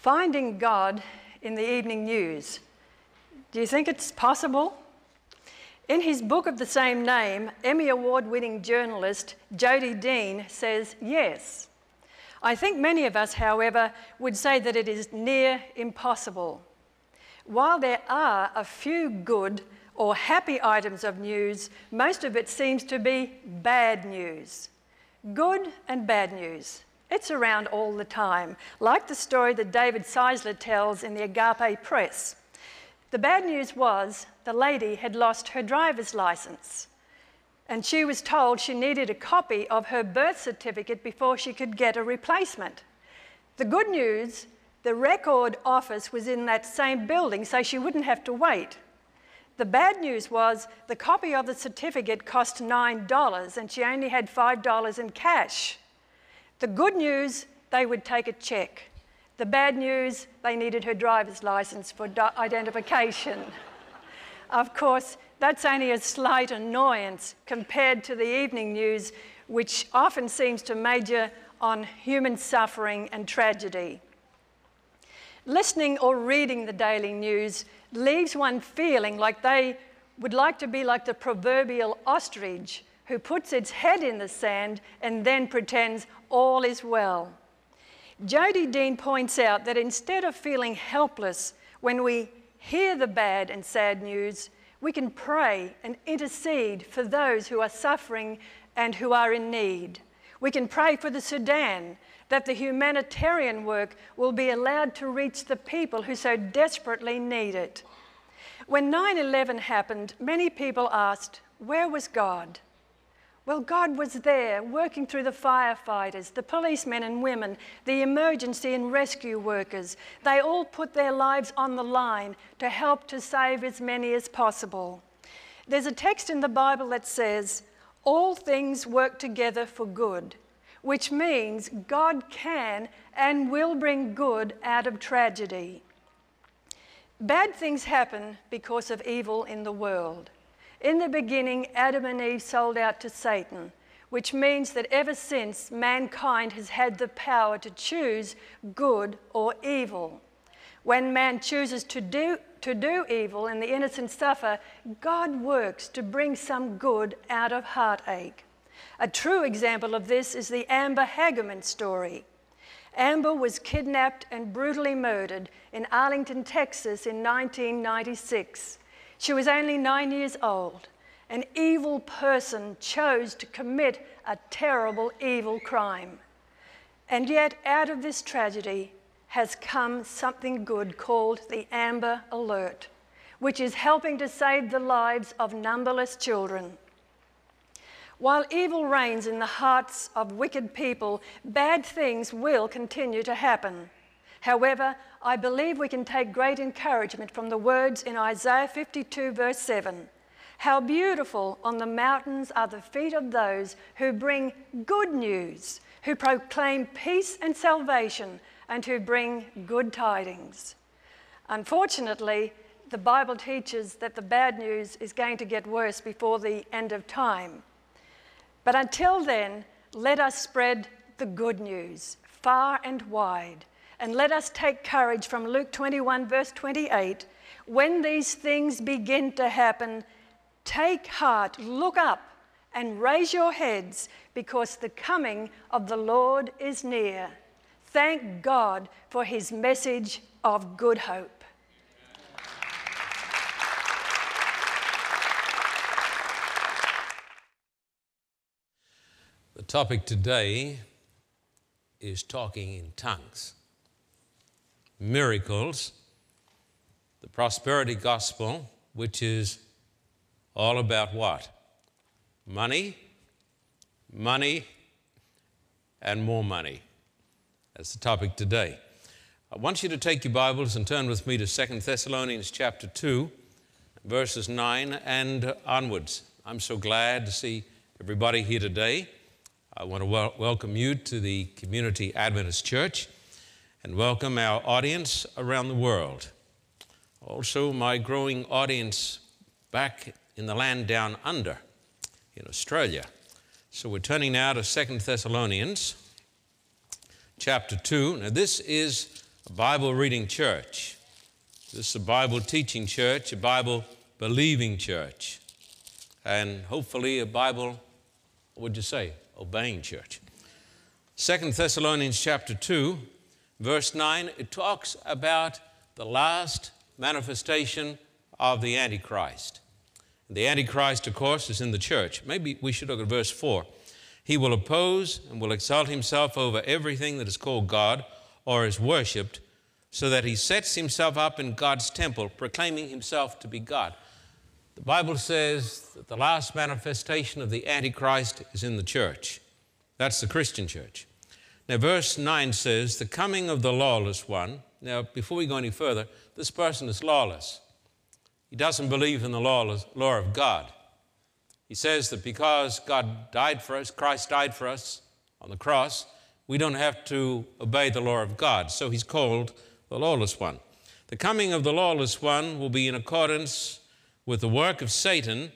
Finding God in the evening news. Do you think it's possible? In his book of the same name, Emmy Award winning journalist Jody Dean says yes. I think many of us, however, would say that it is near impossible. While there are a few good or happy items of news, most of it seems to be bad news. Good and bad news. It's around all the time, like the story that David Seisler tells in the Agape Press. The bad news was the lady had lost her driver's license, and she was told she needed a copy of her birth certificate before she could get a replacement. The good news the record office was in that same building, so she wouldn't have to wait. The bad news was the copy of the certificate cost $9 and she only had $5 in cash. The good news, they would take a check. The bad news, they needed her driver's license for identification. of course, that's only a slight annoyance compared to the evening news, which often seems to major on human suffering and tragedy. Listening or reading the daily news leaves one feeling like they would like to be like the proverbial ostrich who puts its head in the sand and then pretends all is well. Jody Dean points out that instead of feeling helpless when we hear the bad and sad news, we can pray and intercede for those who are suffering and who are in need. We can pray for the Sudan that the humanitarian work will be allowed to reach the people who so desperately need it. When 9 11 happened, many people asked, Where was God? Well, God was there working through the firefighters, the policemen and women, the emergency and rescue workers. They all put their lives on the line to help to save as many as possible. There's a text in the Bible that says, All things work together for good which means God can and will bring good out of tragedy. Bad things happen because of evil in the world. In the beginning, Adam and Eve sold out to Satan, which means that ever since, mankind has had the power to choose good or evil. When man chooses to do, to do evil and the innocent suffer, God works to bring some good out of heartache. A true example of this is the Amber Hagerman story. Amber was kidnapped and brutally murdered in Arlington, Texas in 1996. She was only nine years old. An evil person chose to commit a terrible, evil crime. And yet, out of this tragedy has come something good called the Amber Alert, which is helping to save the lives of numberless children. While evil reigns in the hearts of wicked people, bad things will continue to happen. However, I believe we can take great encouragement from the words in Isaiah 52, verse 7. How beautiful on the mountains are the feet of those who bring good news, who proclaim peace and salvation, and who bring good tidings. Unfortunately, the Bible teaches that the bad news is going to get worse before the end of time. But until then, let us spread the good news far and wide. And let us take courage from Luke 21, verse 28. When these things begin to happen, take heart, look up, and raise your heads, because the coming of the Lord is near. Thank God for his message of good hope. The topic today is talking in tongues. Miracles, the prosperity gospel, which is all about what? Money, money, and more money. That's the topic today. I want you to take your Bibles and turn with me to Second Thessalonians chapter 2, verses 9 and onwards. I'm so glad to see everybody here today. I want to wel- welcome you to the Community Adventist Church and welcome our audience around the world. Also, my growing audience back in the land down under in Australia. So we're turning now to Second Thessalonians chapter 2. Now, this is a Bible reading church. This is a Bible teaching church, a Bible believing church, and hopefully a Bible, what would you say, obeying church. Second Thessalonians chapter 2, verse 9, it talks about the last manifestation of the Antichrist. The Antichrist, of course, is in the church. Maybe we should look at verse 4. He will oppose and will exalt himself over everything that is called God or is worshipped, so that he sets himself up in God's temple, proclaiming himself to be God. The Bible says that the last manifestation of the Antichrist is in the church. That's the Christian church. Now, verse 9 says, The coming of the lawless one. Now, before we go any further, this person is lawless. He doesn't believe in the law, law of God. He says that because God died for us, Christ died for us on the cross, we don't have to obey the law of God. So he's called the lawless one. The coming of the lawless one will be in accordance with the work of Satan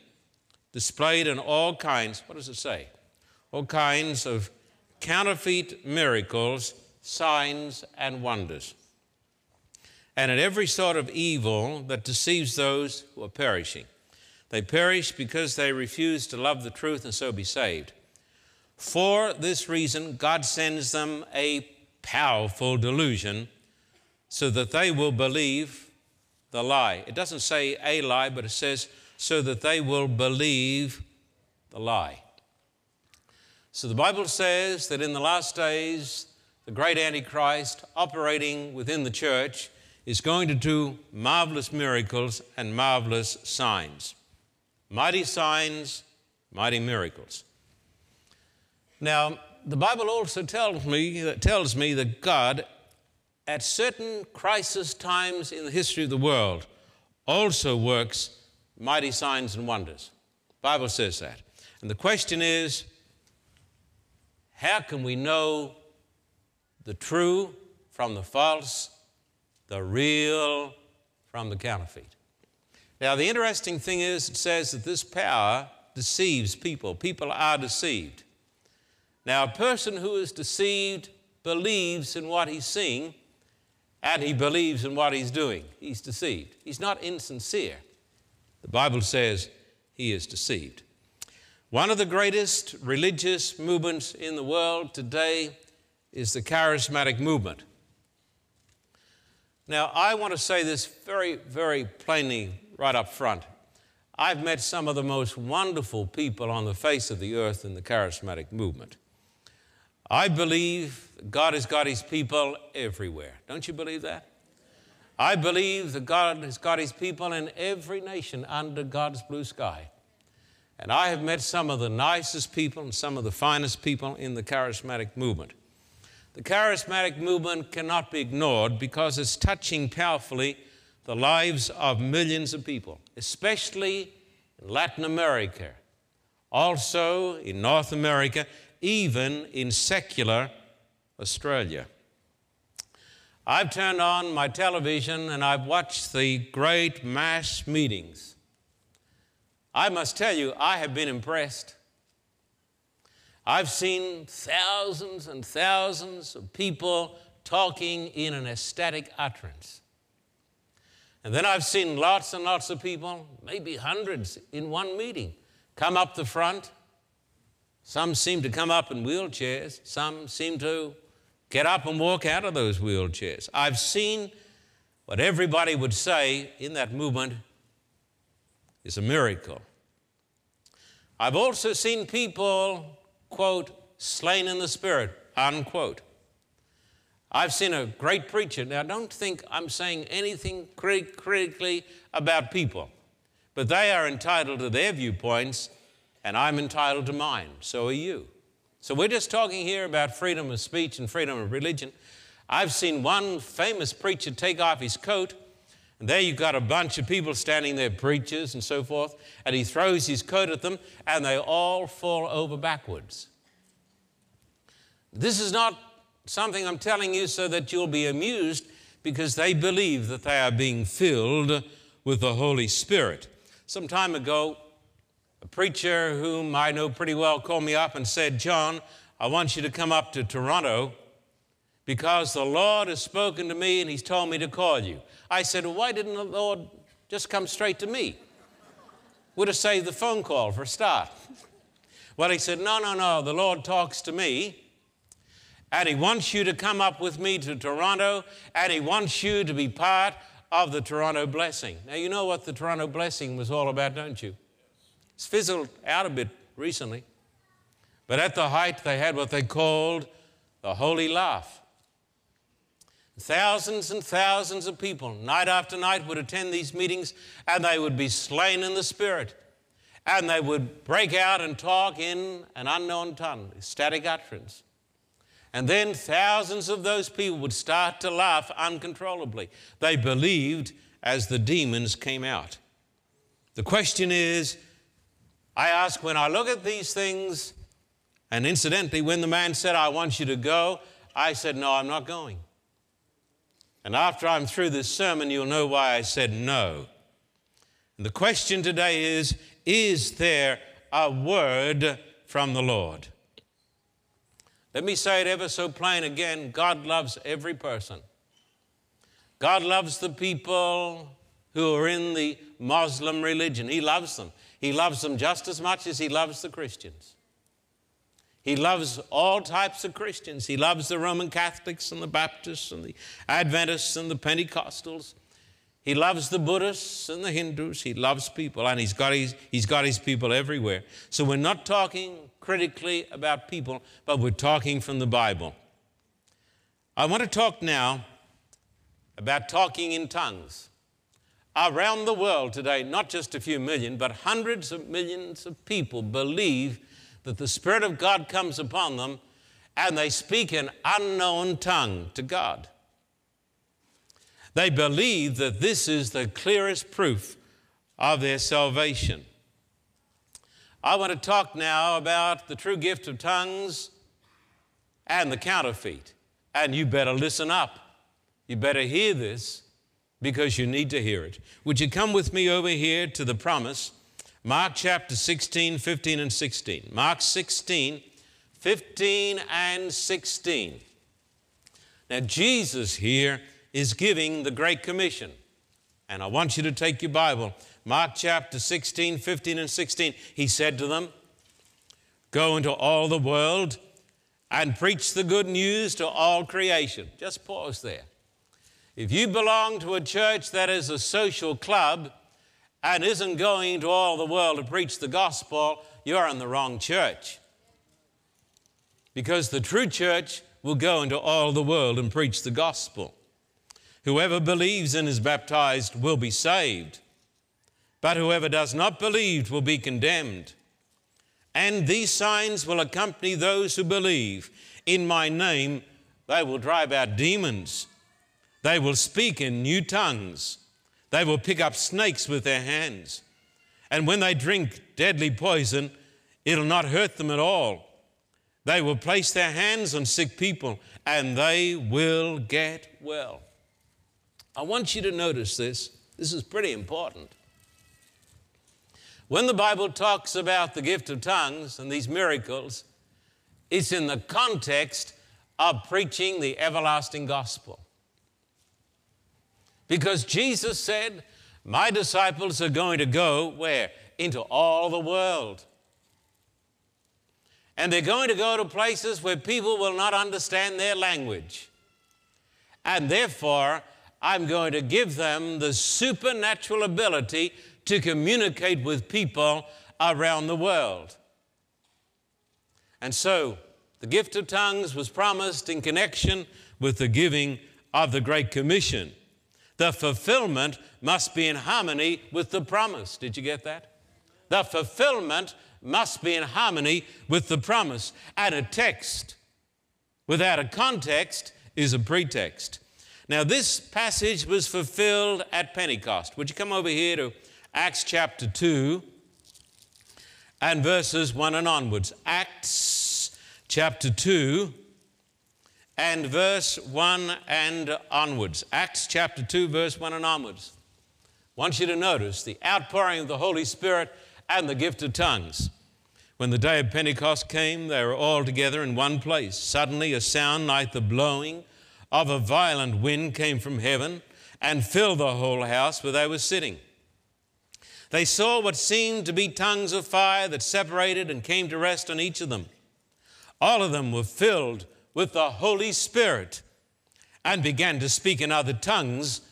displayed in all kinds, what does it say? All kinds of counterfeit miracles, signs, and wonders and at every sort of evil that deceives those who are perishing. They perish because they refuse to love the truth and so be saved. For this reason, God sends them a powerful delusion so that they will believe the lie. It doesn't say a lie, but it says so that they will believe the lie. So the Bible says that in the last days, the great Antichrist operating within the church is going to do marvelous miracles and marvelous signs. Mighty signs, mighty miracles. Now, the Bible also tells me, tells me that God, at certain crisis times in the history of the world, also works mighty signs and wonders. The Bible says that. And the question is, how can we know the true from the false the real from the counterfeit. Now, the interesting thing is, it says that this power deceives people. People are deceived. Now, a person who is deceived believes in what he's seeing and he believes in what he's doing. He's deceived. He's not insincere. The Bible says he is deceived. One of the greatest religious movements in the world today is the charismatic movement. Now, I want to say this very, very plainly right up front. I've met some of the most wonderful people on the face of the earth in the charismatic movement. I believe God has got His people everywhere. Don't you believe that? I believe that God has got His people in every nation under God's blue sky. And I have met some of the nicest people and some of the finest people in the charismatic movement. The charismatic movement cannot be ignored because it's touching powerfully the lives of millions of people, especially in Latin America, also in North America, even in secular Australia. I've turned on my television and I've watched the great mass meetings. I must tell you, I have been impressed. I've seen thousands and thousands of people talking in an ecstatic utterance. And then I've seen lots and lots of people, maybe hundreds in one meeting, come up the front. Some seem to come up in wheelchairs, some seem to get up and walk out of those wheelchairs. I've seen what everybody would say in that movement is a miracle. I've also seen people quote, slain in the spirit, unquote. I've seen a great preacher. Now, don't think I'm saying anything crit- critically about people, but they are entitled to their viewpoints, and I'm entitled to mine. So are you. So we're just talking here about freedom of speech and freedom of religion. I've seen one famous preacher take off his coat, and there you've got a bunch of people standing there, preachers and so forth, and he throws his coat at them, and they all fall over backwards. This is not something I'm telling you so that you'll be amused because they believe that they are being filled with the Holy Spirit. Some time ago, a preacher whom I know pretty well called me up and said, John, I want you to come up to Toronto because the Lord has spoken to me and He's told me to call you. I said, well, Why didn't the Lord just come straight to me? Would have saved the phone call for a start. Well, he said, No, no, no, the Lord talks to me. And he wants you to come up with me to Toronto, and he wants you to be part of the Toronto blessing. Now, you know what the Toronto blessing was all about, don't you? It's fizzled out a bit recently. But at the height, they had what they called the Holy Laugh. Thousands and thousands of people, night after night, would attend these meetings and they would be slain in the Spirit. And they would break out and talk in an unknown tongue, static utterance. And then thousands of those people would start to laugh uncontrollably. They believed as the demons came out. The question is I ask when I look at these things, and incidentally, when the man said, I want you to go, I said, No, I'm not going. And after I'm through this sermon, you'll know why I said no. And the question today is Is there a word from the Lord? Let me say it ever so plain again God loves every person. God loves the people who are in the Muslim religion. He loves them. He loves them just as much as He loves the Christians. He loves all types of Christians. He loves the Roman Catholics and the Baptists and the Adventists and the Pentecostals. He loves the Buddhists and the Hindus. He loves people, and he's got his, he's got his people everywhere. So we're not talking critically about people, but we're talking from the Bible. I want to talk now about talking in tongues. Around the world today, not just a few million, but hundreds of millions of people believe that the Spirit of God comes upon them and they speak an unknown tongue to God. They believe that this is the clearest proof of their salvation. I want to talk now about the true gift of tongues and the counterfeit. And you better listen up. You better hear this because you need to hear it. Would you come with me over here to the promise Mark chapter 16, 15, and 16. Mark 16, 15, and 16. Now, Jesus here is giving the Great Commission. And I want you to take your Bible. Mark chapter 16, 15, and 16. He said to them, Go into all the world and preach the good news to all creation. Just pause there. If you belong to a church that is a social club, and isn't going to all the world to preach the gospel, you're in the wrong church. Because the true church will go into all the world and preach the gospel. Whoever believes and is baptized will be saved, but whoever does not believe will be condemned. And these signs will accompany those who believe. In my name, they will drive out demons, they will speak in new tongues. They will pick up snakes with their hands. And when they drink deadly poison, it'll not hurt them at all. They will place their hands on sick people and they will get well. I want you to notice this. This is pretty important. When the Bible talks about the gift of tongues and these miracles, it's in the context of preaching the everlasting gospel. Because Jesus said, My disciples are going to go where? Into all the world. And they're going to go to places where people will not understand their language. And therefore, I'm going to give them the supernatural ability to communicate with people around the world. And so, the gift of tongues was promised in connection with the giving of the Great Commission. The fulfillment must be in harmony with the promise. Did you get that? The fulfillment must be in harmony with the promise. And a text without a context is a pretext. Now, this passage was fulfilled at Pentecost. Would you come over here to Acts chapter 2 and verses 1 and onwards? Acts chapter 2 and verse 1 and onwards. Acts chapter 2, verse 1 and onwards. I want you to notice the outpouring of the Holy Spirit and the gift of tongues. When the day of Pentecost came, they were all together in one place. Suddenly, a sound like the blowing of a violent wind came from heaven and filled the whole house where they were sitting. They saw what seemed to be tongues of fire that separated and came to rest on each of them. All of them were filled with the Holy Spirit and began to speak in other tongues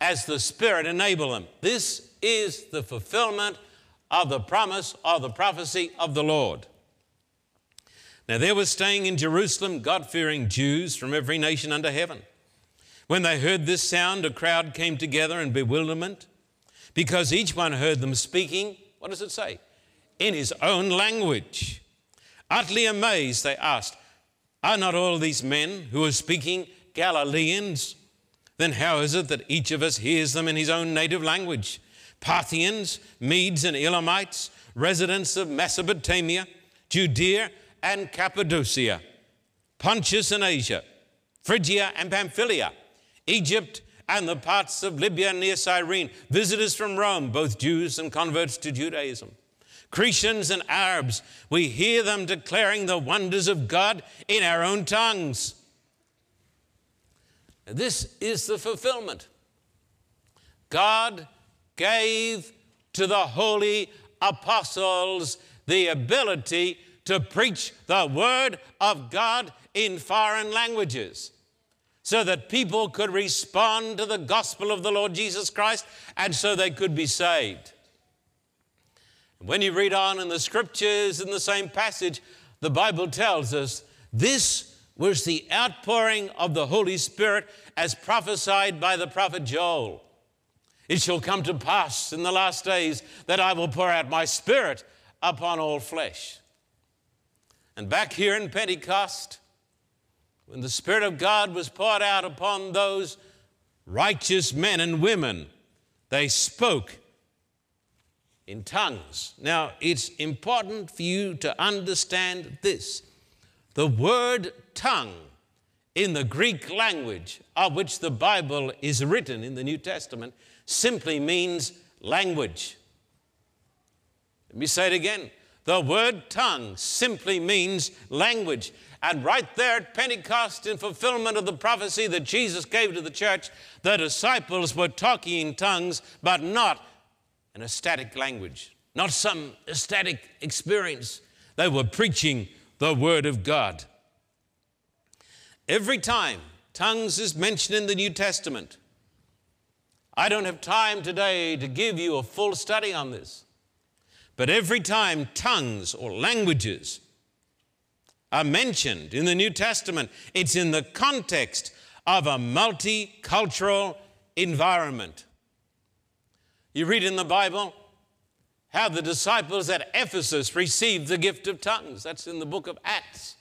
as the Spirit enabled them. This is the fulfillment of the promise of the prophecy of the Lord. Now, there were staying in Jerusalem God fearing Jews from every nation under heaven. When they heard this sound, a crowd came together in bewilderment because each one heard them speaking, what does it say? In his own language. Utterly amazed, they asked, Are not all these men who are speaking Galileans? Then how is it that each of us hears them in his own native language? Parthians, Medes, and Elamites, residents of Mesopotamia, Judea, and Cappadocia, Pontus and Asia, Phrygia and Pamphylia, Egypt and the parts of Libya near Cyrene, visitors from Rome, both Jews and converts to Judaism. Cretians and Arabs, we hear them declaring the wonders of God in our own tongues. This is the fulfillment. God gave to the holy apostles the ability to preach the word of God in foreign languages so that people could respond to the gospel of the Lord Jesus Christ and so they could be saved. When you read on in the scriptures in the same passage, the Bible tells us this was the outpouring of the Holy Spirit as prophesied by the prophet Joel. It shall come to pass in the last days that I will pour out my spirit upon all flesh. And back here in Pentecost, when the Spirit of God was poured out upon those righteous men and women, they spoke in tongues. Now, it's important for you to understand this. The word tongue in the Greek language of which the Bible is written in the New Testament simply means language. Let me say it again. The word tongue simply means language. And right there at Pentecost, in fulfillment of the prophecy that Jesus gave to the church, the disciples were talking in tongues, but not in ecstatic language, not some ecstatic experience. They were preaching the Word of God. Every time tongues is mentioned in the New Testament, I don't have time today to give you a full study on this, but every time tongues or languages are mentioned in the New Testament, it's in the context of a multicultural environment. You read in the Bible how the disciples at Ephesus received the gift of tongues. That's in the book of Acts.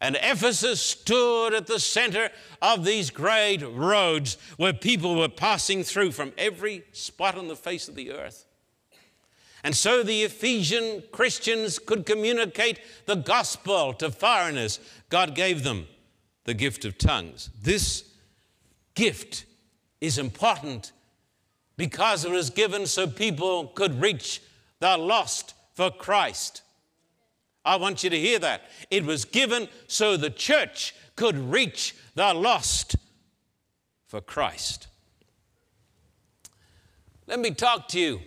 And Ephesus stood at the center of these great roads where people were passing through from every spot on the face of the earth. And so the Ephesian Christians could communicate the gospel to foreigners. God gave them the gift of tongues. This gift is important because it was given so people could reach the lost for Christ. I want you to hear that. It was given so the church could reach the lost for Christ. Let me talk to you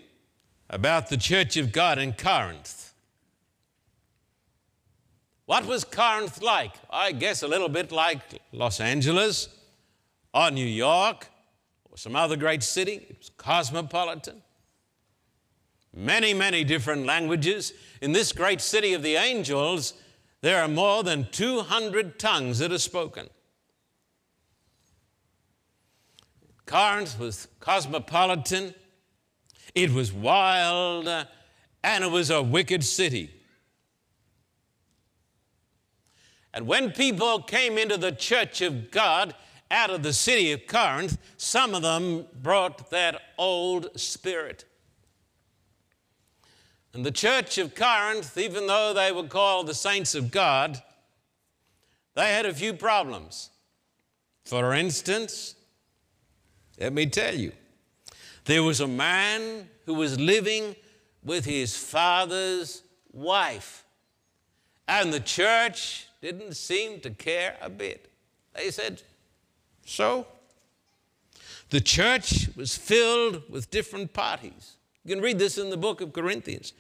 about the church of God in Corinth. What was Corinth like? I guess a little bit like Los Angeles or New York or some other great city. It was cosmopolitan. Many, many different languages. In this great city of the angels, there are more than 200 tongues that are spoken. Corinth was cosmopolitan. It was wild uh, and it was a wicked city. And when people came into the church of God out of the city of Corinth, some of them brought that old spirit. And the church of Corinth, even though they were called the saints of God, they had a few problems. For instance, let me tell you, there was a man who was living with his father's wife, and the church didn't seem to care a bit. They said, So? The church was filled with different parties. You can read this in the book of Corinthians.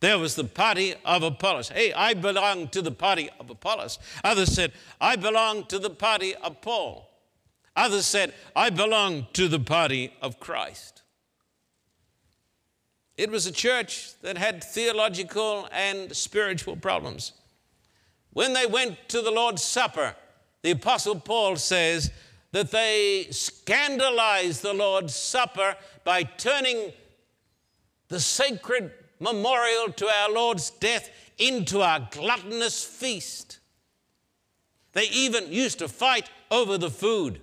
There was the party of Apollos. Hey, I belong to the party of Apollos. Others said, I belong to the party of Paul. Others said, I belong to the party of Christ. It was a church that had theological and spiritual problems. When they went to the Lord's Supper, the Apostle Paul says that they scandalized the Lord's Supper by turning the sacred memorial to our Lord's death into a gluttonous feast. They even used to fight over the food.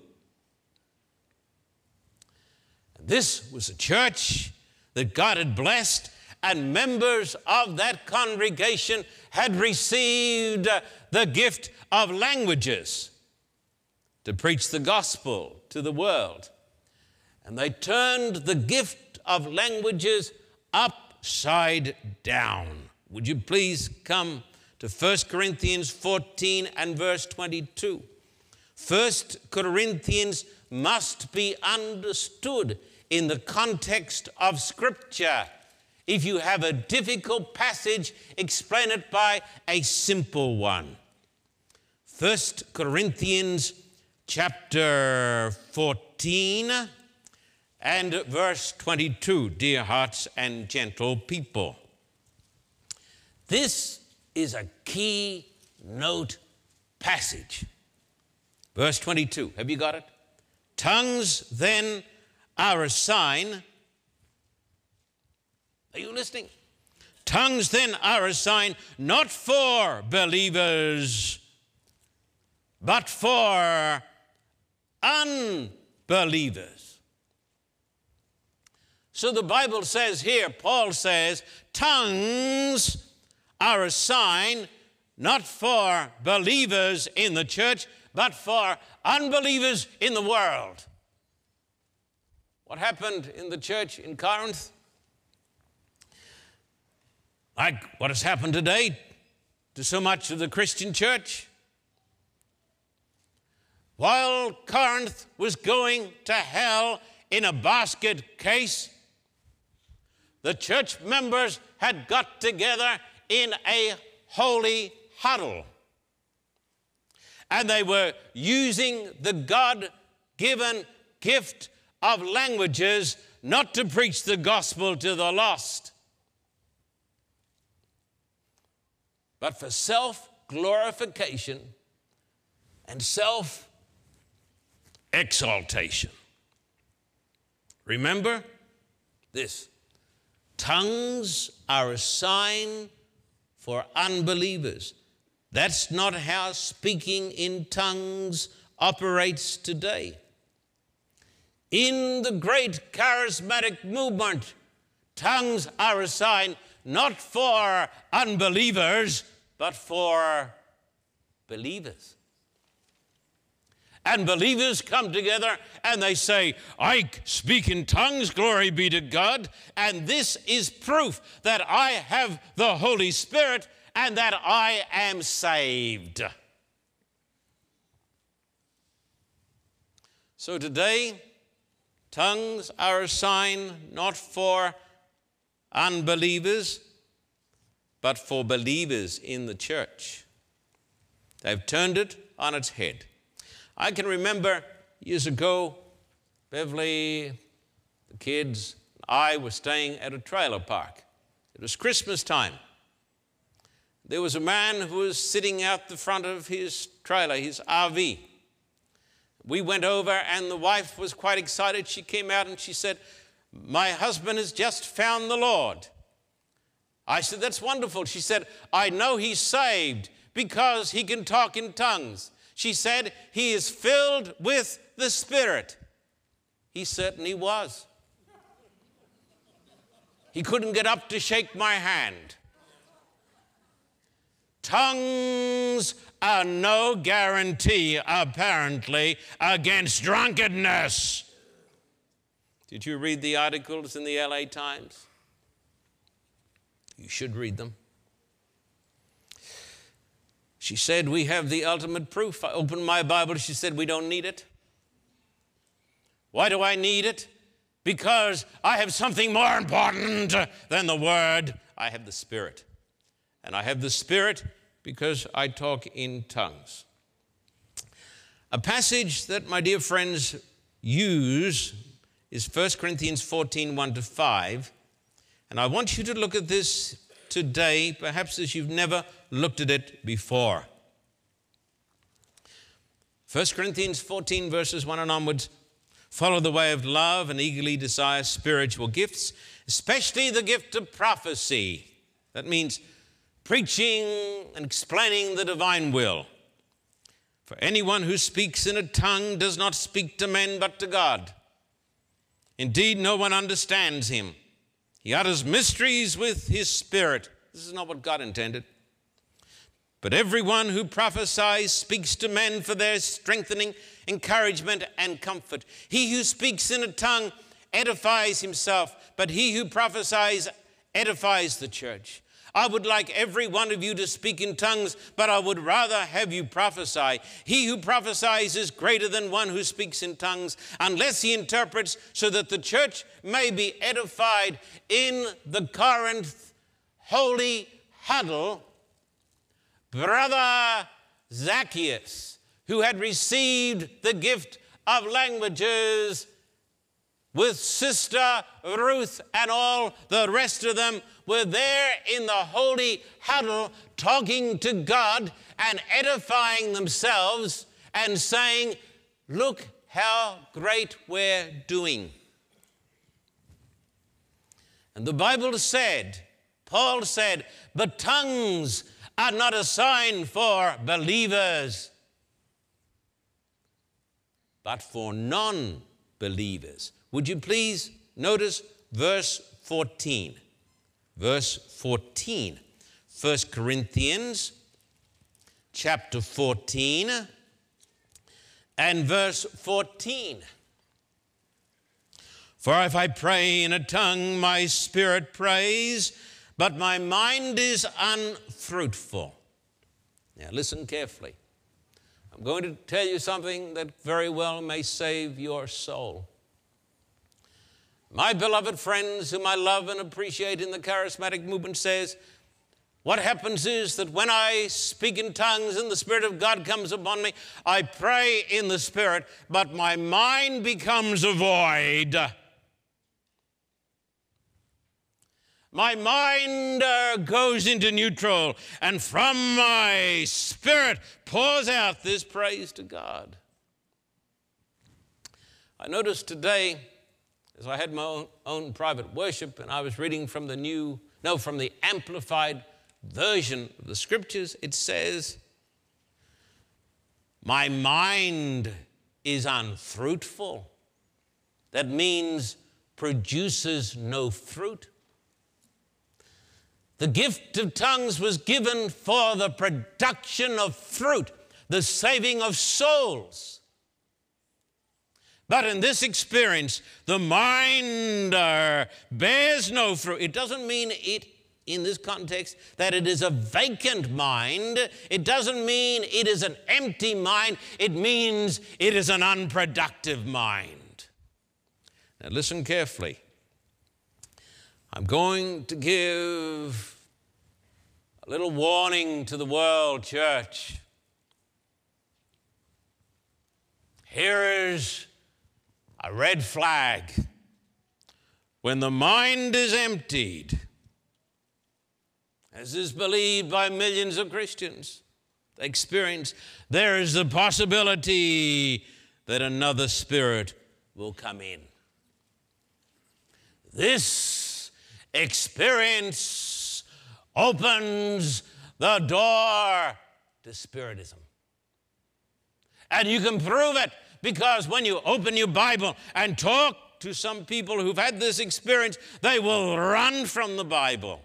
This was a church that God had blessed, and members of that congregation had received uh, the gift of languages to preach the gospel to the world. And they turned the gift of languages upside down. Would you please come to 1 Corinthians 14 and verse 22? 1 Corinthians must be understood in the context of Scripture. If you have a difficult passage, explain it by a simple one. 1 Corinthians chapter 14 and verse 22, dear hearts and gentle people. This is a key note passage. Verse 22, have you got it? Tongues then are a sign. Are you listening? Tongues then are a sign not for believers, but for unbelievers. So the Bible says here, Paul says, tongues are a sign not for believers in the church, but for unbelievers in the world. What happened in the church in Corinth? Like what has happened today to so much of the Christian church? While Corinth was going to hell in a basket case, the church members had got together in a holy huddle. And they were using the God given gift of languages not to preach the gospel to the lost, but for self glorification and self exaltation. Remember this tongues are a sign for unbelievers. That's not how speaking in tongues operates today. In the great charismatic movement, tongues are a sign not for unbelievers, but for believers and believers come together and they say, I speak in tongues, glory be to God, and this is proof that I have the Holy Spirit and that I am saved. So today, tongues are a sign not for unbelievers, but for believers in the church. They've turned it on its head. I can remember years ago, Beverly, the kids, I were staying at a trailer park. It was Christmas time. There was a man who was sitting out the front of his trailer, his RV. We went over, and the wife was quite excited. She came out and she said, My husband has just found the Lord. I said, That's wonderful. She said, I know he's saved because he can talk in tongues. She said, He is filled with the Spirit. He certainly was. He couldn't get up to shake my hand. Tongues are no guarantee, apparently, against drunkenness. Did you read the articles in the LA Times? You should read them. She said, We have the ultimate proof. I opened my Bible. She said, We don't need it. Why do I need it? Because I have something more important than the Word. I have the Spirit. And I have the Spirit because I talk in tongues. A passage that my dear friends use is 1 Corinthians 14 1 to 5. And I want you to look at this today, perhaps as you've never looked at it before. 1 Corinthians 14, verses 1 and onwards follow the way of love and eagerly desire spiritual gifts, especially the gift of prophecy. That means preaching and explaining the divine will. For anyone who speaks in a tongue does not speak to men but to God. Indeed, no one understands him. He utters mysteries with his spirit. This is not what God intended. But everyone who prophesies speaks to men for their strengthening, encouragement, and comfort. He who speaks in a tongue edifies himself, but he who prophesies edifies the church. I would like every one of you to speak in tongues, but I would rather have you prophesy. He who prophesies is greater than one who speaks in tongues, unless he interprets, so that the church may be edified in the Corinth holy huddle brother Zacchaeus, who had received the gift of languages, with sister Ruth and all the rest of them, were there in the holy huddle talking to God and edifying themselves and saying, Look how great we're doing. And the Bible said, Paul said, but tongues are not a sign for believers, but for non believers. Would you please notice verse 14? Verse 14. 1 Corinthians chapter 14 and verse 14. For if I pray in a tongue, my spirit prays but my mind is unfruitful. Now, listen carefully. I'm going to tell you something that very well may save your soul. My beloved friends, whom I love and appreciate in the charismatic movement, says, what happens is that when I speak in tongues and the Spirit of God comes upon me, I pray in the Spirit, but my mind becomes a void. My mind uh, goes into neutral, and from my spirit pours out this praise to God. I noticed today, as I had my own, own private worship, and I was reading from the new, no, from the amplified version of the scriptures, it says, My mind is unfruitful. That means produces no fruit. The gift of tongues was given for the production of fruit, the saving of souls. But in this experience, the mind bears no fruit. It doesn't mean it, in this context, that it is a vacant mind. It doesn't mean it is an empty mind. It means it is an unproductive mind. Now, listen carefully. I'm going to give little warning to the world, church. Here is a red flag. When the mind is emptied, as is believed by millions of Christians, experience, there is the possibility that another spirit will come in. This experience opens the door to Spiritism. And you can prove it because when you open your Bible and talk to some people who've had this experience, they will run from the Bible.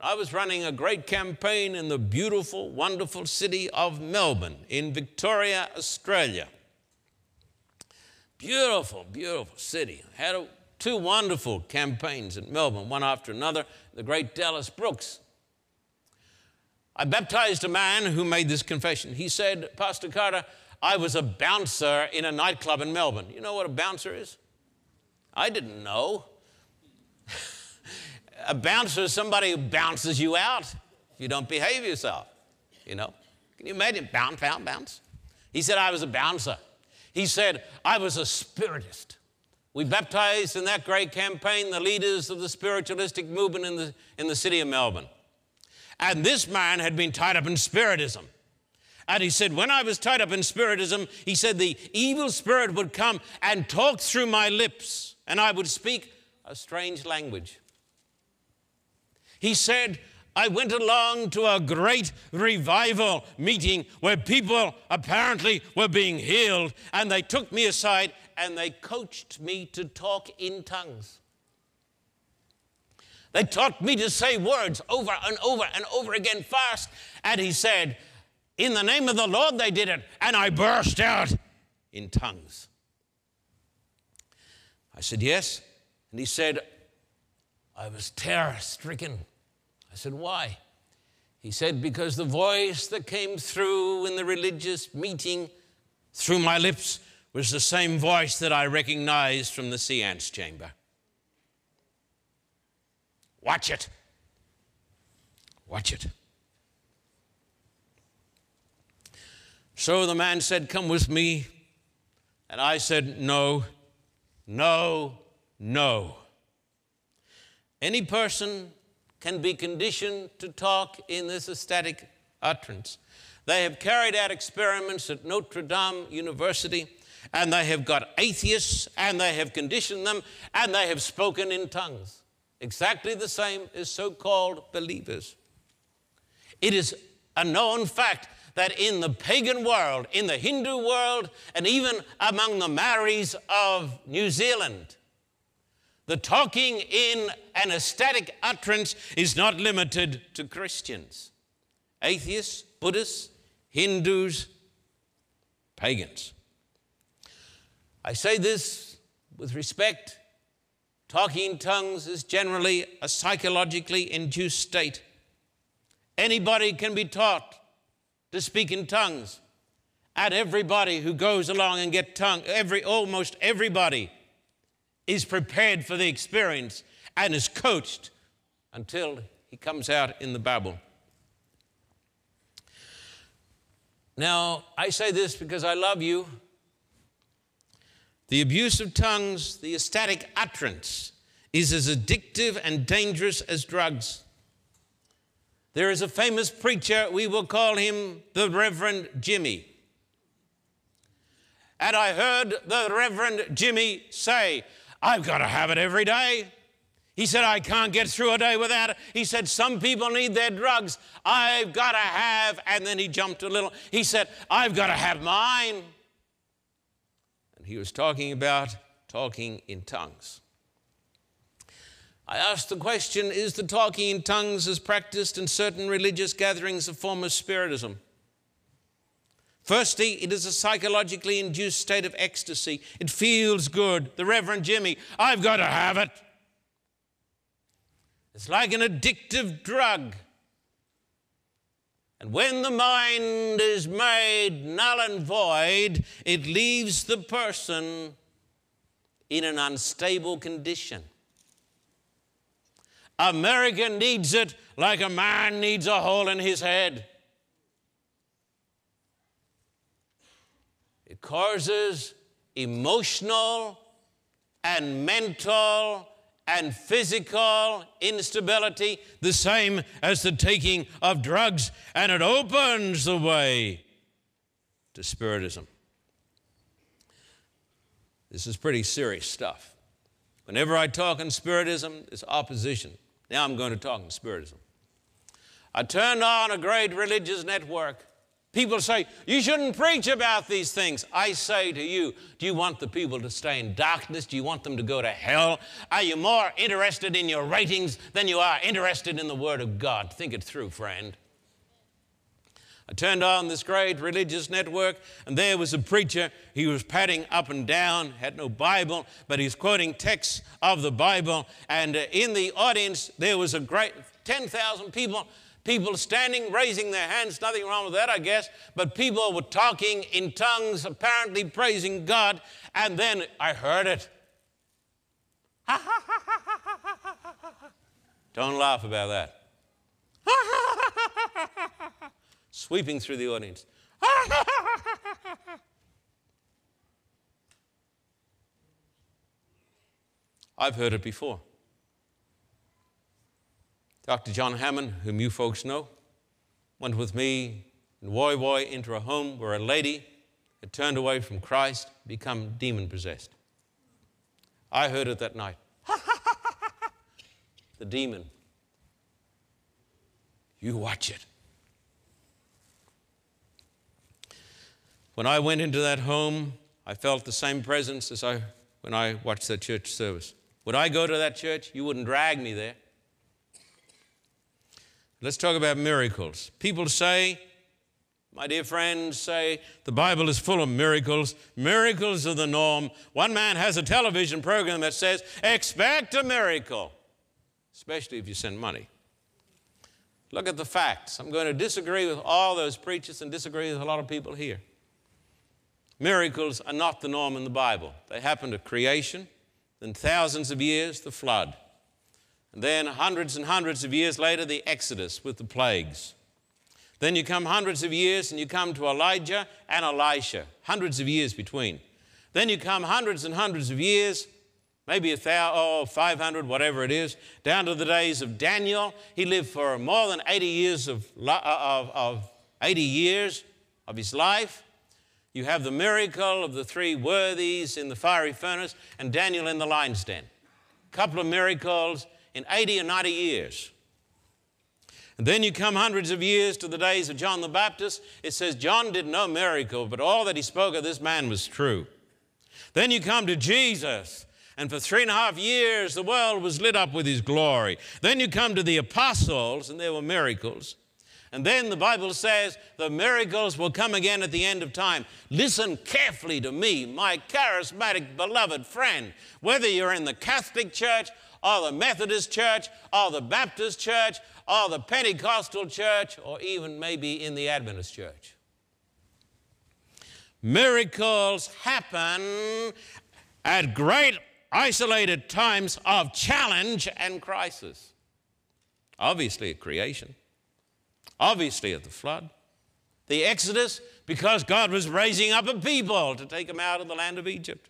I was running a great campaign in the beautiful, wonderful city of Melbourne in Victoria, Australia. Beautiful, beautiful city. Had a two wonderful campaigns in Melbourne, one after another, the great Dallas Brooks. I baptized a man who made this confession. He said, Pastor Carter, I was a bouncer in a nightclub in Melbourne. You know what a bouncer is? I didn't know. a bouncer is somebody who bounces you out if you don't behave yourself. You know? Can you imagine? Bounce, bounce, bounce. He said, I was a bouncer. He said, I was a spiritist. We baptized in that great campaign the leaders of the spiritualistic movement in the, in the city of Melbourne. And this man had been tied up in spiritism. And he said, When I was tied up in spiritism, he said, the evil spirit would come and talk through my lips, and I would speak a strange language. He said, I went along to a great revival meeting where people apparently were being healed, and they took me aside and they coached me to talk in tongues. They taught me to say words over and over and over again fast. And he said, In the name of the Lord, they did it. And I burst out in tongues. I said, Yes. And he said, I was terror stricken. I said, Why? He said, Because the voice that came through in the religious meeting through my lips was the same voice that I recognized from the seance chamber. Watch it. Watch it. So the man said, Come with me. And I said, No, no, no. Any person can be conditioned to talk in this ecstatic utterance. They have carried out experiments at Notre Dame University, and they have got atheists, and they have conditioned them, and they have spoken in tongues. Exactly the same as so called believers. It is a known fact that in the pagan world, in the Hindu world, and even among the Maoris of New Zealand, the talking in an ecstatic utterance is not limited to Christians, atheists, Buddhists, Hindus, pagans. I say this with respect. Talking in tongues is generally a psychologically induced state. Anybody can be taught to speak in tongues. And everybody who goes along and get tongue, every almost everybody is prepared for the experience and is coached until he comes out in the Bible. Now, I say this because I love you. The abuse of tongues, the ecstatic utterance, is as addictive and dangerous as drugs. There is a famous preacher, we will call him the Reverend Jimmy. And I heard the Reverend Jimmy say, I've got to have it every day. He said, I can't get through a day without it. He said, Some people need their drugs. I've got to have. And then he jumped a little. He said, I've got to have mine. And he was talking about talking in tongues. I asked the question Is the talking in tongues as practiced in certain religious gatherings a form of spiritism? Firstly, it is a psychologically induced state of ecstasy. It feels good. The Reverend Jimmy, I've got to have it. It's like an addictive drug. And when the mind is made null and void, it leaves the person in an unstable condition. America needs it like a man needs a hole in his head. Causes emotional and mental and physical instability, the same as the taking of drugs, and it opens the way to Spiritism. This is pretty serious stuff. Whenever I talk in Spiritism, there's opposition. Now I'm going to talk in Spiritism. I turned on a great religious network People say, you shouldn't preach about these things. I say to you, do you want the people to stay in darkness? Do you want them to go to hell? Are you more interested in your ratings than you are interested in the Word of God? Think it through, friend. I turned on this great religious network, and there was a preacher. He was padding up and down, had no Bible, but he's quoting texts of the Bible. And uh, in the audience, there was a great 10,000 people People standing, raising their hands, nothing wrong with that, I guess, but people were talking in tongues, apparently praising God, and then I heard it. Don't laugh about that. Sweeping through the audience. I've heard it before. Dr. John Hammond, whom you folks know, went with me in Woy Woy into a home where a lady had turned away from Christ, become demon possessed. I heard it that night. the demon. You watch it. When I went into that home, I felt the same presence as I when I watched that church service. Would I go to that church? You wouldn't drag me there. Let's talk about miracles. People say, my dear friends say the Bible is full of miracles. Miracles are the norm. One man has a television program that says, expect a miracle, especially if you send money. Look at the facts. I'm going to disagree with all those preachers and disagree with a lot of people here. Miracles are not the norm in the Bible. They happened at creation, then thousands of years, the flood. And then hundreds and hundreds of years later, the Exodus with the plagues. Then you come hundreds of years and you come to Elijah and Elisha, hundreds of years between. Then you come hundreds and hundreds of years, maybe a thousand, oh, 500, whatever it is, down to the days of Daniel. He lived for more than 80 years of, uh, of, of 80 years of his life. You have the miracle of the three worthies in the fiery furnace and Daniel in the lion's den. A couple of miracles in 80 or 90 years. And then you come hundreds of years to the days of John the Baptist. It says John did no miracle, but all that he spoke of this man was true. Then you come to Jesus, and for three and a half years the world was lit up with his glory. Then you come to the apostles, and there were miracles. And then the Bible says the miracles will come again at the end of time. Listen carefully to me, my charismatic beloved friend. Whether you're in the Catholic Church or the Methodist Church or the Baptist Church or the Pentecostal church, or even maybe in the Adventist church. Miracles happen at great isolated times of challenge and crisis. Obviously, at creation, obviously, at the flood, the Exodus, because God was raising up a people to take them out of the land of Egypt.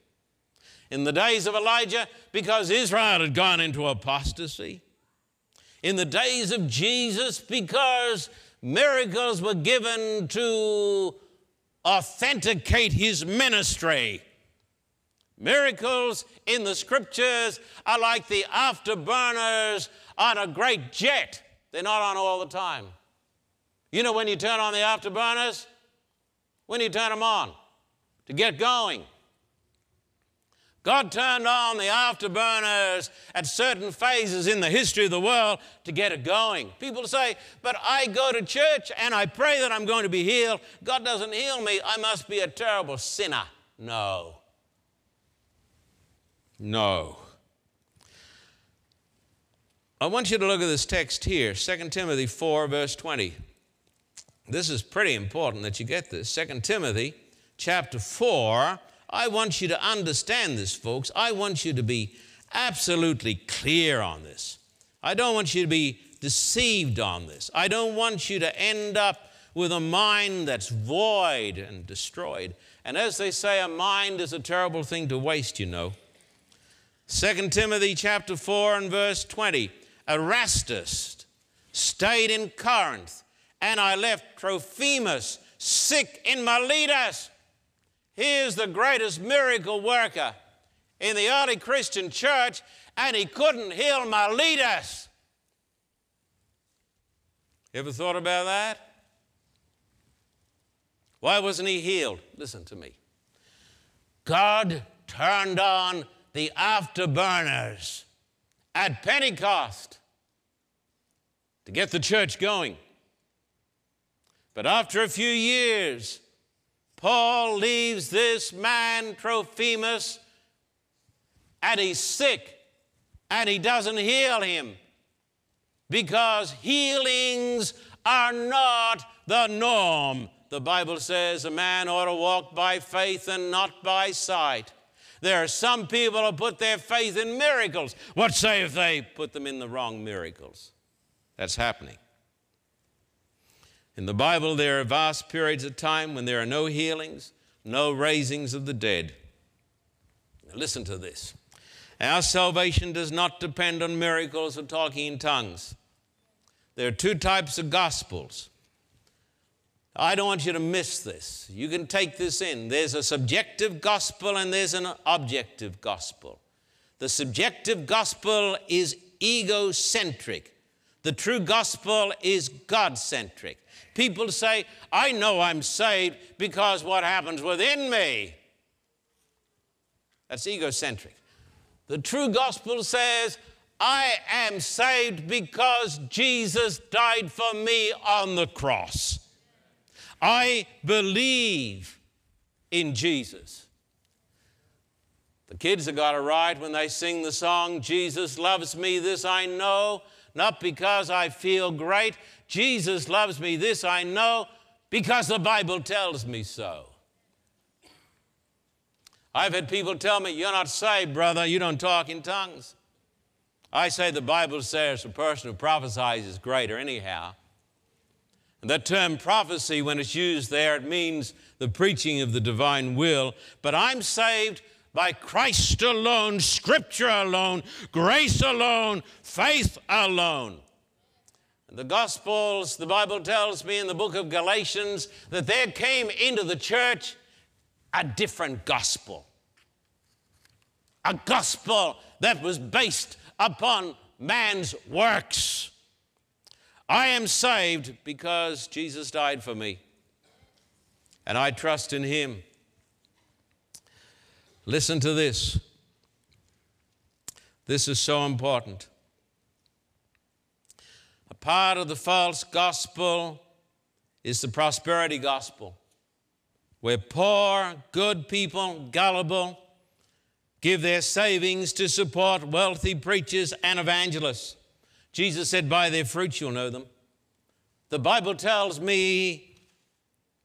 In the days of Elijah, because Israel had gone into apostasy in the days of Jesus because miracles were given to authenticate his ministry. Miracles in the scriptures are like the afterburners on a great jet. They're not on all the time. You know when you turn on the afterburners? When you turn them on to get going. God turned on the afterburners at certain phases in the history of the world to get it going. People say, but I go to church and I pray that I'm going to be healed. God doesn't heal me. I must be a terrible sinner. No. No. I want you to look at this text here, 2 Timothy 4, verse 20. This is pretty important that you get this. 2 Timothy chapter 4 I want you to understand this, folks. I want you to be absolutely clear on this. I don't want you to be deceived on this. I don't want you to end up with a mind that's void and destroyed. And as they say, a mind is a terrible thing to waste, you know. 2 Timothy chapter 4 and verse 20. Erastus stayed in Corinth, and I left Trophimus sick in Miletus. He is the greatest miracle worker in the early Christian church, and he couldn't heal Miletus. Ever thought about that? Why wasn't he healed? Listen to me. God turned on the afterburners at Pentecost to get the church going. But after a few years, Paul leaves this man, Trophimus, and he's sick, and he doesn't heal him. because healings are not the norm. The Bible says a man ought to walk by faith and not by sight. There are some people who put their faith in miracles. What say if they put them in the wrong miracles? That's happening. In the Bible, there are vast periods of time when there are no healings, no raisings of the dead. Listen to this. Our salvation does not depend on miracles or talking in tongues. There are two types of gospels. I don't want you to miss this. You can take this in. There's a subjective gospel and there's an objective gospel. The subjective gospel is egocentric. The true gospel is God centric. People say, I know I'm saved because what happens within me. That's egocentric. The true gospel says, I am saved because Jesus died for me on the cross. I believe in Jesus. The kids have got it right when they sing the song, Jesus loves me, this I know, not because I feel great. Jesus loves me, this I know, because the Bible tells me so. I've had people tell me, You're not saved, brother, you don't talk in tongues. I say the Bible says a person who prophesies is greater, anyhow. And that term prophecy, when it's used there, it means the preaching of the divine will. But I'm saved by Christ alone, Scripture alone, grace alone, faith alone. The Gospels, the Bible tells me in the book of Galatians that there came into the church a different gospel. A gospel that was based upon man's works. I am saved because Jesus died for me, and I trust in Him. Listen to this. This is so important. A part of the false gospel is the prosperity gospel, where poor, good people, gullible, give their savings to support wealthy preachers and evangelists. Jesus said, By their fruits you'll know them. The Bible tells me,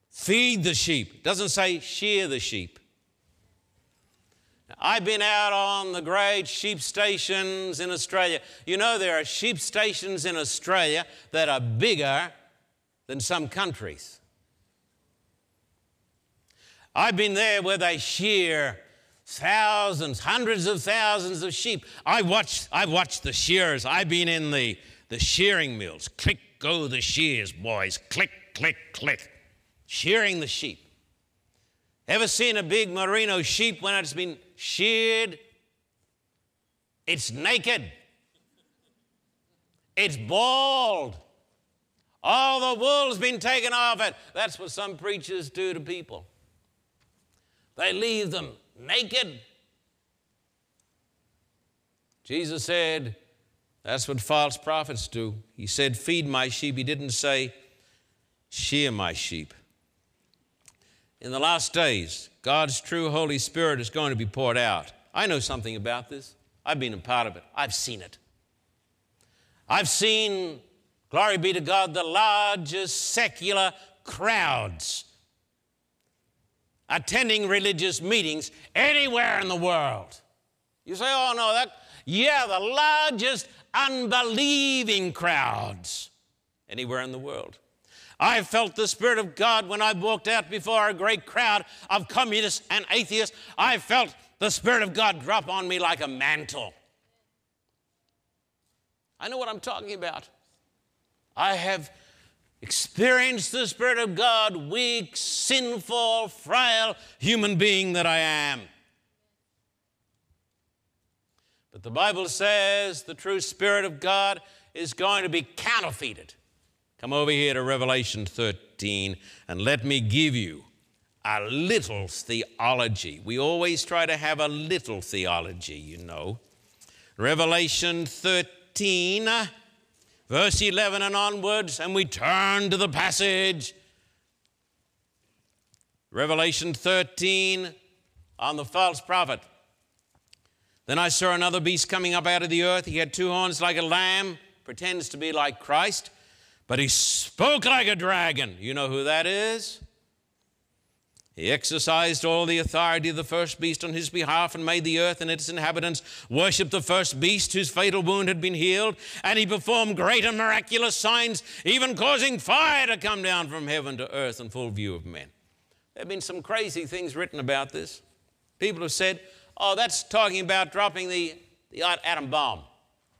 feed the sheep. It doesn't say shear the sheep. I've been out on the great sheep stations in Australia. You know, there are sheep stations in Australia that are bigger than some countries. I've been there where they shear thousands, hundreds of thousands of sheep. I watched, I watched the shearers. I've been in the, the shearing mills. Click go the shears, boys. Click, click, click. Shearing the sheep. Ever seen a big merino sheep when it's been sheared? It's naked. It's bald. All the wool's been taken off it. That's what some preachers do to people. They leave them naked. Jesus said, that's what false prophets do. He said, Feed my sheep. He didn't say, Shear my sheep. In the last days, God's true Holy Spirit is going to be poured out. I know something about this. I've been a part of it, I've seen it. I've seen, glory be to God, the largest secular crowds attending religious meetings anywhere in the world. You say, oh no, that, yeah, the largest unbelieving crowds anywhere in the world. I felt the Spirit of God when I walked out before a great crowd of communists and atheists. I felt the Spirit of God drop on me like a mantle. I know what I'm talking about. I have experienced the Spirit of God, weak, sinful, frail human being that I am. But the Bible says the true Spirit of God is going to be counterfeited. Come over here to Revelation 13 and let me give you a little theology. We always try to have a little theology, you know. Revelation 13, uh, verse 11 and onwards, and we turn to the passage. Revelation 13 on the false prophet. Then I saw another beast coming up out of the earth. He had two horns like a lamb, pretends to be like Christ, but he spoke like a dragon. You know who that is? He exercised all the authority of the first beast on his behalf and made the earth and its inhabitants worship the first beast whose fatal wound had been healed. And he performed great and miraculous signs, even causing fire to come down from heaven to earth in full view of men. There have been some crazy things written about this. People have said, oh, that's talking about dropping the, the atom bomb.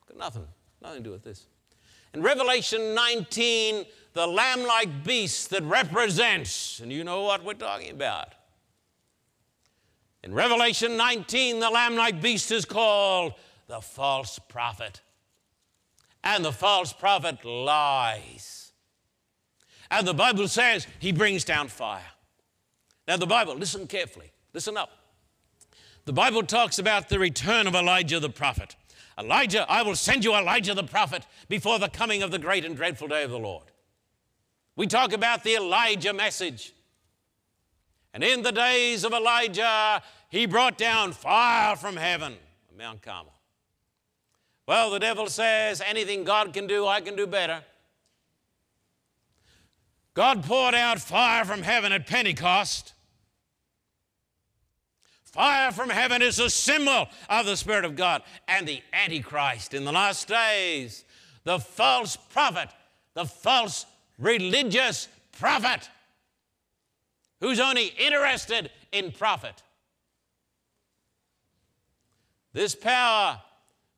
Got nothing, nothing to do with this. In Revelation 19, the lamb like beast that represents, and you know what we're talking about. In Revelation 19, the lamb like beast is called the false prophet. And the false prophet lies. And the Bible says he brings down fire. Now, the Bible, listen carefully, listen up. The Bible talks about the return of Elijah the prophet. Elijah, I will send you Elijah the prophet before the coming of the great and dreadful day of the Lord. We talk about the Elijah message. And in the days of Elijah, he brought down fire from heaven on Mount Carmel. Well, the devil says, anything God can do, I can do better. God poured out fire from heaven at Pentecost. Fire from heaven is a symbol of the Spirit of God and the Antichrist in the last days, the false prophet, the false religious prophet who's only interested in profit. This power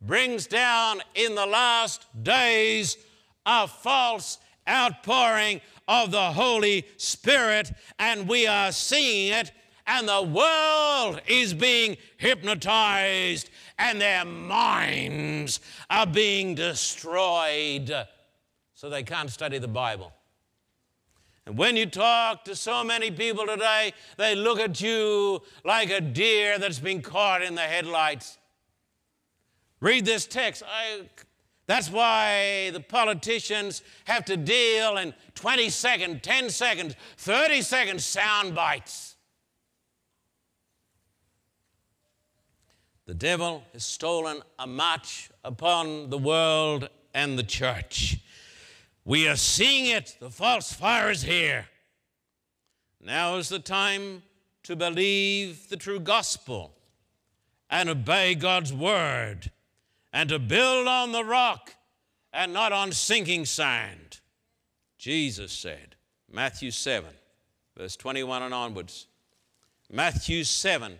brings down in the last days a false outpouring of the Holy Spirit, and we are seeing it, and the world is being hypnotized, and their minds are being destroyed so they can't study the Bible. And when you talk to so many people today, they look at you like a deer that's been caught in the headlights. Read this text. I, that's why the politicians have to deal in 20 seconds, 10 seconds, 30 seconds sound bites. The devil has stolen a march upon the world and the church. We are seeing it. The false fire is here. Now is the time to believe the true gospel and obey God's word and to build on the rock and not on sinking sand. Jesus said, Matthew 7, verse 21 and onwards. Matthew 7,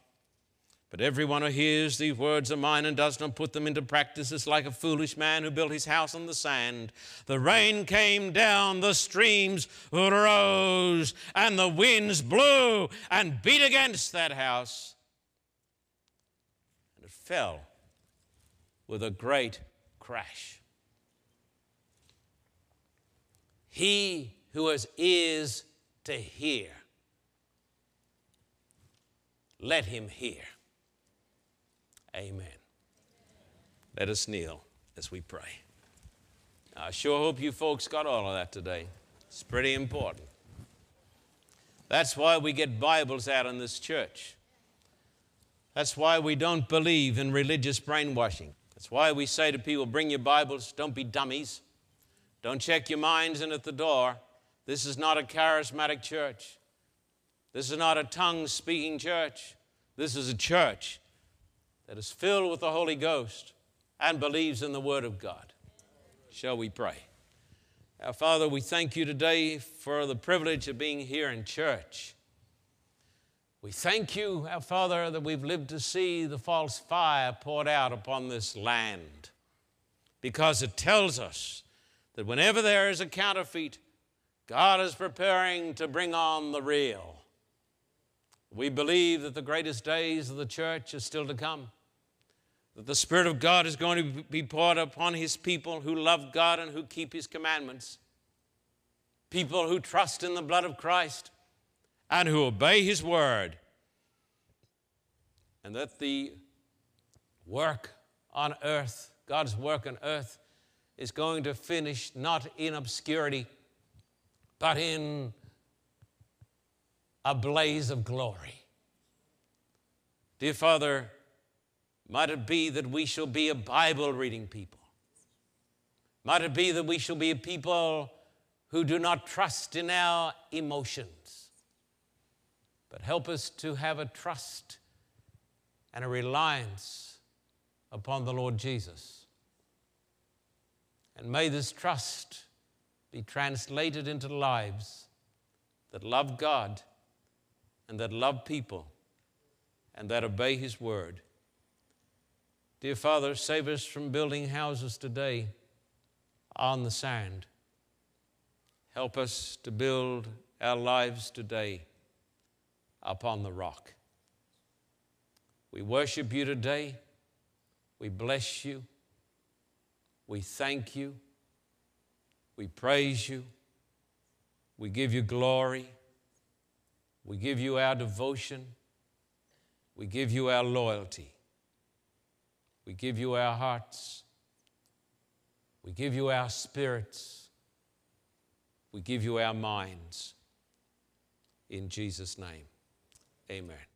But everyone who hears these words of mine and does not put them into practice is like a foolish man who built his house on the sand. The rain came down, the streams rose, and the winds blew and beat against that house, and it fell with a great crash. He who has ears to hear, let him hear. Amen. Let us kneel as we pray. I sure hope you folks got all of that today. It's pretty important. That's why we get Bibles out in this church. That's why we don't believe in religious brainwashing. That's why we say to people bring your Bibles, don't be dummies. Don't check your minds in at the door. This is not a charismatic church. This is not a tongue speaking church. This is a church that is filled with the Holy Ghost and believes in the Word of God. Shall we pray? Our Father, we thank you today for the privilege of being here in church. We thank you, our Father, that we've lived to see the false fire poured out upon this land. because it tells us that whenever there is a counterfeit, God is preparing to bring on the real. We believe that the greatest days of the church are still to come, that the Spirit of God is going to be poured upon His people who love God and who keep His commandments, people who trust in the blood of Christ and who obey His word, and that the work on earth, God's work on earth, is going to finish not in obscurity, but in a blaze of glory. Dear Father, might it be that we shall be a Bible reading people? Might it be that we shall be a people who do not trust in our emotions, but help us to have a trust and a reliance upon the Lord Jesus. And may this trust be translated into lives that love God and that love people and that obey His word. Dear Father, save us from building houses today on the sand. Help us to build our lives today upon the rock. We worship you today. We bless you. We thank you. We praise you. We give you glory. We give you our devotion. We give you our loyalty. We give you our hearts. We give you our spirits. We give you our minds. In Jesus' name, amen.